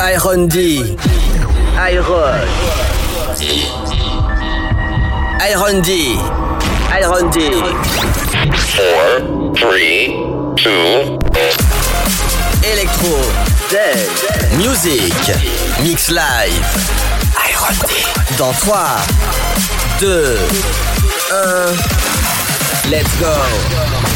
Iron D. Iron. Iron D. Iron D. Four, three, two. Electro. Dead. Music. Mix live. Iron D. Dans 3, 2, 1. Let's go.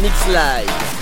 Mix Live. Azul, come dice un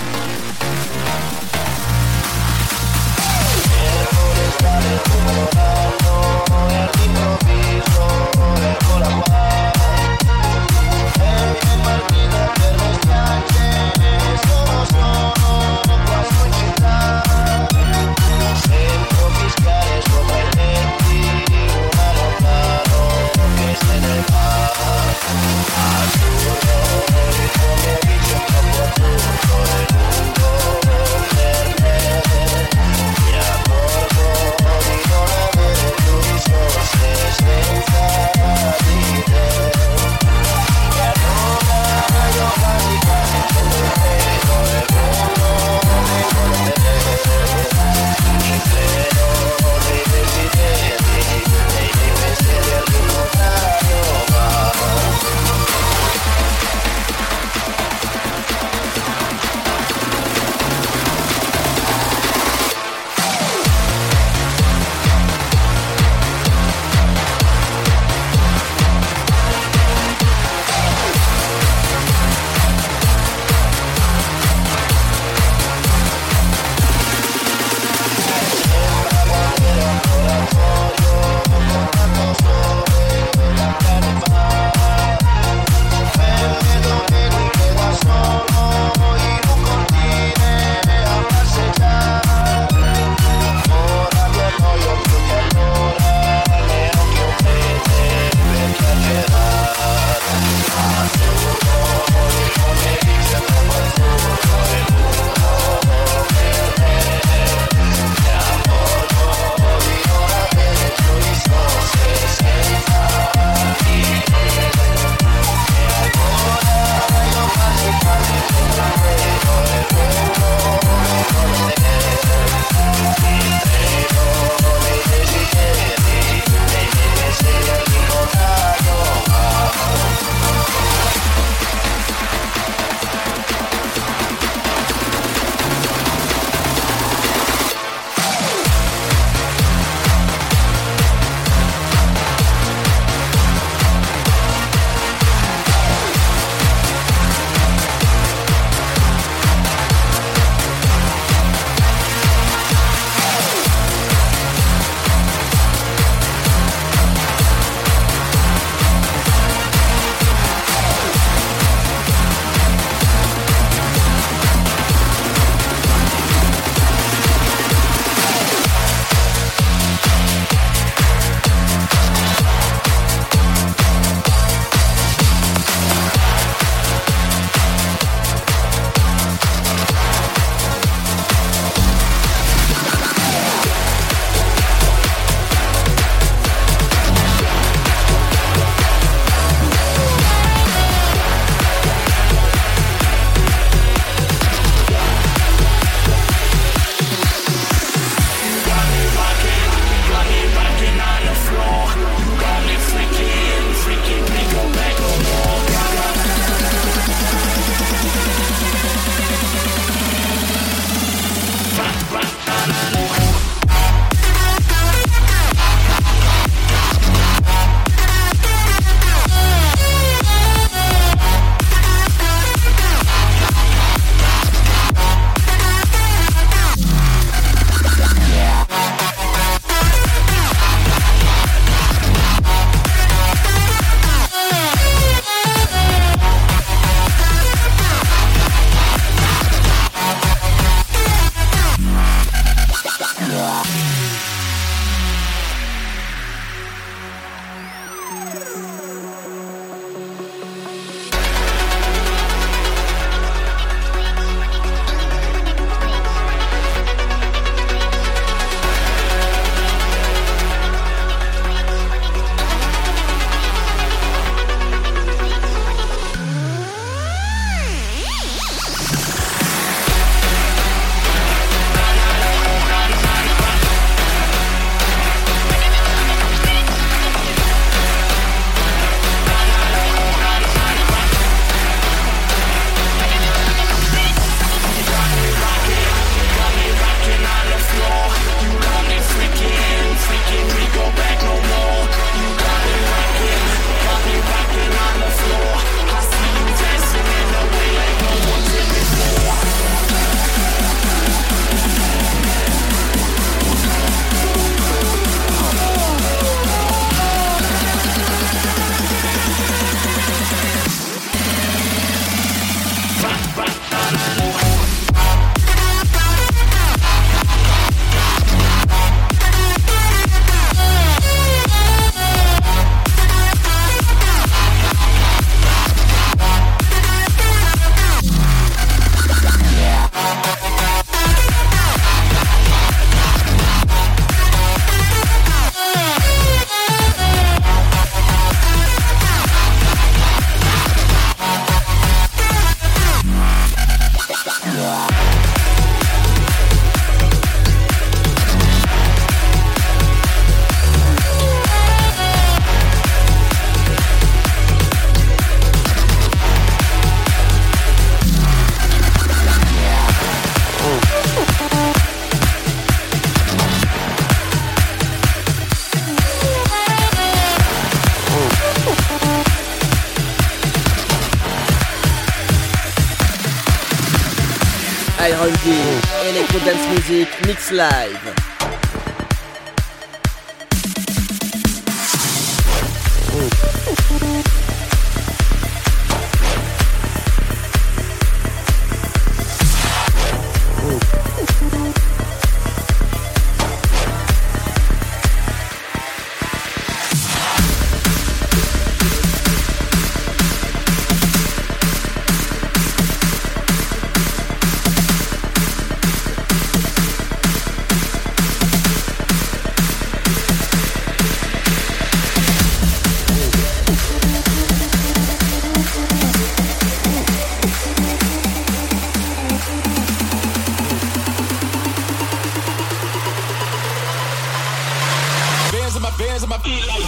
Iron D, Electro Dance Music, Mix Live. bands on my feet like.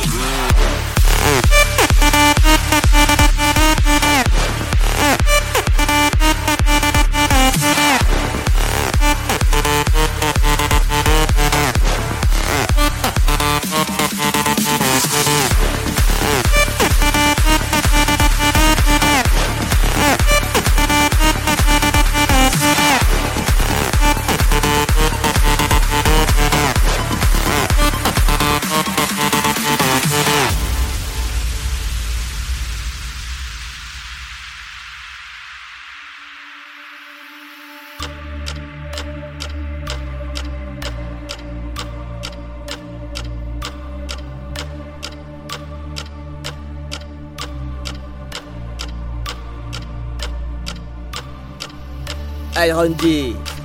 Iron D.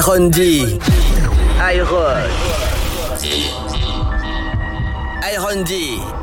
Iron D. Iron. Iron D.